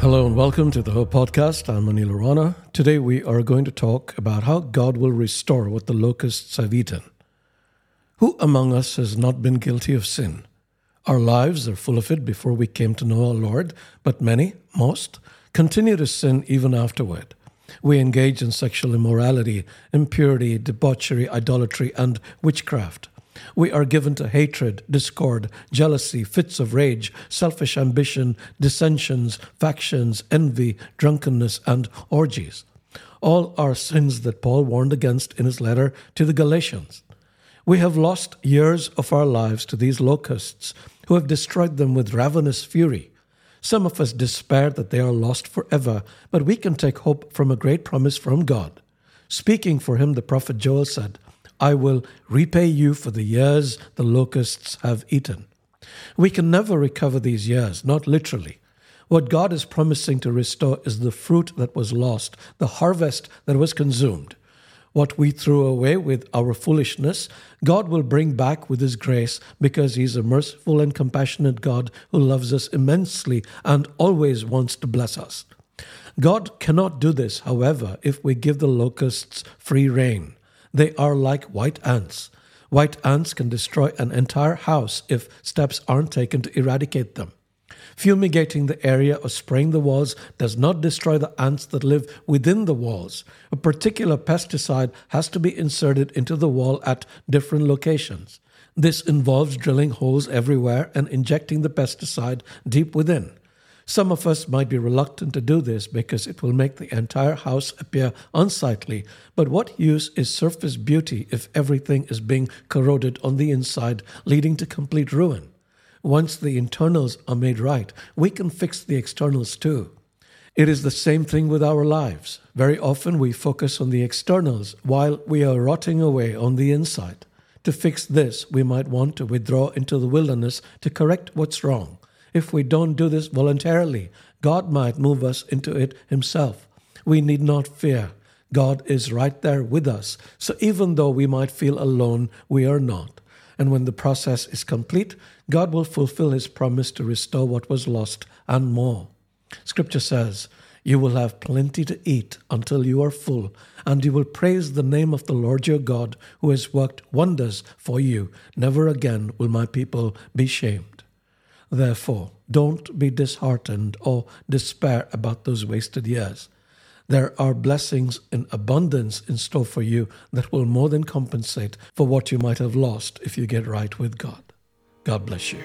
Hello and welcome to the Hope Podcast. I'm Anil Arana. Today we are going to talk about how God will restore what the locusts have eaten. Who among us has not been guilty of sin? Our lives are full of it before we came to know our Lord, but many, most, continue to sin even afterward. We engage in sexual immorality, impurity, debauchery, idolatry, and witchcraft. We are given to hatred, discord, jealousy, fits of rage, selfish ambition, dissensions, factions, envy, drunkenness, and orgies. All are sins that Paul warned against in his letter to the Galatians. We have lost years of our lives to these locusts who have destroyed them with ravenous fury. Some of us despair that they are lost forever, but we can take hope from a great promise from God. Speaking for him, the prophet Joel said, I will repay you for the years the locusts have eaten. We can never recover these years, not literally. What God is promising to restore is the fruit that was lost, the harvest that was consumed. What we threw away with our foolishness, God will bring back with His grace because He's a merciful and compassionate God who loves us immensely and always wants to bless us. God cannot do this, however, if we give the locusts free rein. They are like white ants. White ants can destroy an entire house if steps aren't taken to eradicate them. Fumigating the area or spraying the walls does not destroy the ants that live within the walls. A particular pesticide has to be inserted into the wall at different locations. This involves drilling holes everywhere and injecting the pesticide deep within. Some of us might be reluctant to do this because it will make the entire house appear unsightly, but what use is surface beauty if everything is being corroded on the inside, leading to complete ruin? Once the internals are made right, we can fix the externals too. It is the same thing with our lives. Very often we focus on the externals while we are rotting away on the inside. To fix this, we might want to withdraw into the wilderness to correct what's wrong. If we don't do this voluntarily, God might move us into it Himself. We need not fear. God is right there with us. So even though we might feel alone, we are not. And when the process is complete, God will fulfill His promise to restore what was lost and more. Scripture says, You will have plenty to eat until you are full, and you will praise the name of the Lord your God, who has worked wonders for you. Never again will my people be shamed. Therefore, don't be disheartened or despair about those wasted years. There are blessings in abundance in store for you that will more than compensate for what you might have lost if you get right with God. God bless you.